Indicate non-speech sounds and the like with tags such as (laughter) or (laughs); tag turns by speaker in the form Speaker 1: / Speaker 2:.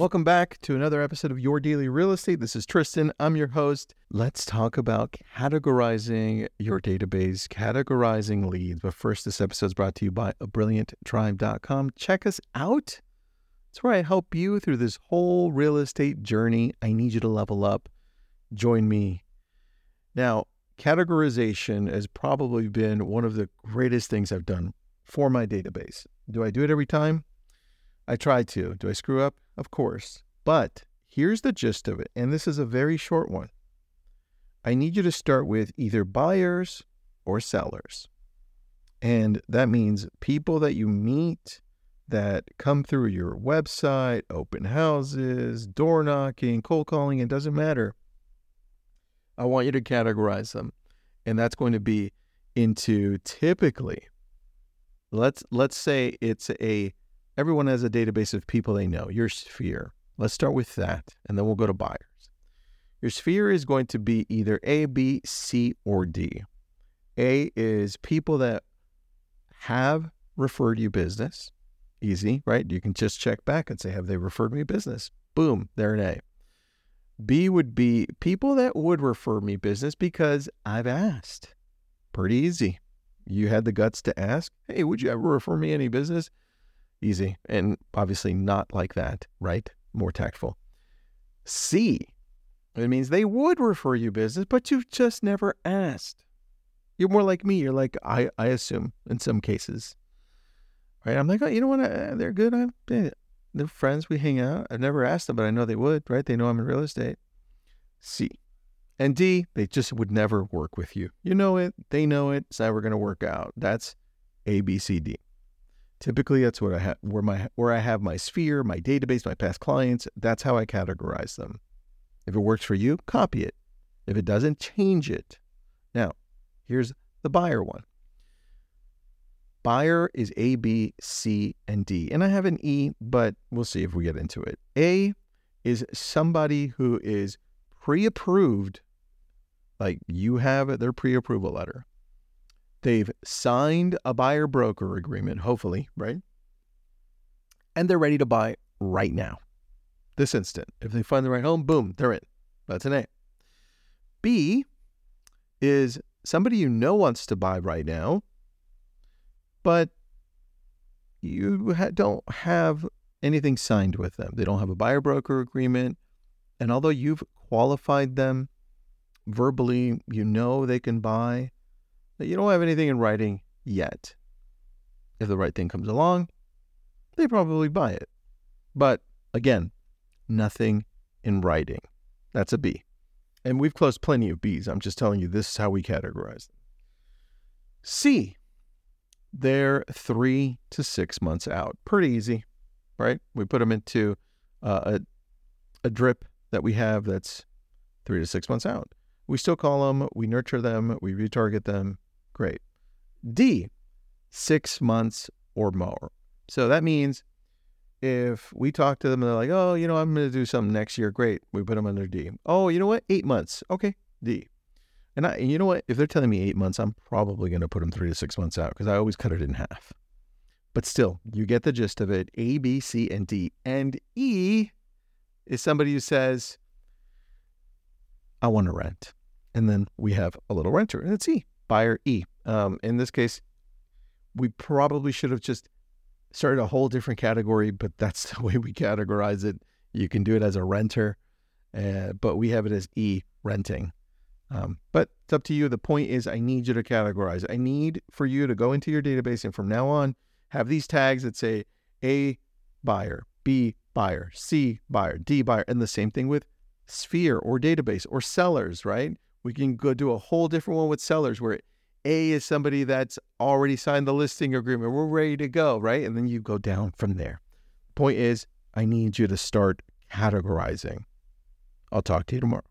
Speaker 1: Welcome back to another episode of Your Daily Real Estate. This is Tristan. I'm your host. Let's talk about categorizing your database, categorizing leads. But first, this episode is brought to you by brillianttribe.com. Check us out. It's where I help you through this whole real estate journey. I need you to level up. Join me. Now, categorization has probably been one of the greatest things I've done for my database. Do I do it every time? I try to. Do I screw up? Of course. But here's the gist of it, and this is a very short one. I need you to start with either buyers or sellers. And that means people that you meet that come through your website, open houses, door knocking, cold calling, it doesn't matter. I want you to categorize them. And that's going to be into typically let's let's say it's a everyone has a database of people they know, your sphere. Let's start with that, and then we'll go to buyers. Your sphere is going to be either A, B, C, or D. A is people that have referred you business. Easy, right? You can just check back and say, Have they referred me business? Boom, they're an A. B would be people that would refer me business because I've asked. Pretty easy. You had the guts to ask, Hey, would you ever refer me any business? Easy. And obviously not like that, right? More tactful. C, it means they would refer you business, but you've just never asked. You're more like me. You're like, I, I assume in some cases, right? I'm like, oh, you know what? I, they're good. I'm, eh, they're friends. We hang out. I've never asked them, but I know they would, right? They know I'm in real estate. C. And D, they just would never work with you. You know it. They know it. It's never going to work out. That's A, B, C, D. Typically, that's what I have where my where I have my sphere, my database, my past clients. That's how I categorize them. If it works for you, copy it. If it doesn't, change it. Now, here's the buyer one. Buyer is A, B, C, and D. And I have an E, but we'll see if we get into it. A is somebody who is pre approved, like you have their pre approval letter. They've signed a buyer broker agreement, hopefully, right? And they're ready to buy right now, this instant. If they find the right home, boom, they're in. That's an A. B is somebody you know wants to buy right now, but you ha- don't have anything signed with them. They don't have a buyer broker agreement. And although you've qualified them verbally, you know they can buy, that you don't have anything in writing yet. If the right thing comes along, they probably buy it. But again, nothing in writing. That's a B. And we've closed plenty of Bs. I'm just telling you, this is how we categorize them. C, they're three to six months out. Pretty easy, right? We put them into uh, a, a drip that we have that's three to six months out. We still call them, we nurture them, we retarget them, Great. D, six months or more. So that means if we talk to them and they're like, oh, you know, I'm going to do something next year, great. We put them under D. Oh, you know what? Eight months. Okay, D. And I, you know what? If they're telling me eight months, I'm probably going to put them three to six months out because I always cut it in half. But still, you get the gist of it. A, B, C, and D. And E is somebody who says, I want to rent. And then we have a little renter, and it's E, buyer E. Um, in this case, we probably should have just started a whole different category, but that's (laughs) the way we categorize it. You can do it as a renter, uh, but we have it as E renting. Um, but it's up to you. The point is, I need you to categorize. I need for you to go into your database and from now on have these tags that say A buyer, B buyer, C buyer, D buyer, and the same thing with sphere or database or sellers, right? We can go do a whole different one with sellers where a is somebody that's already signed the listing agreement. We're ready to go, right? And then you go down from there. Point is, I need you to start categorizing. I'll talk to you tomorrow.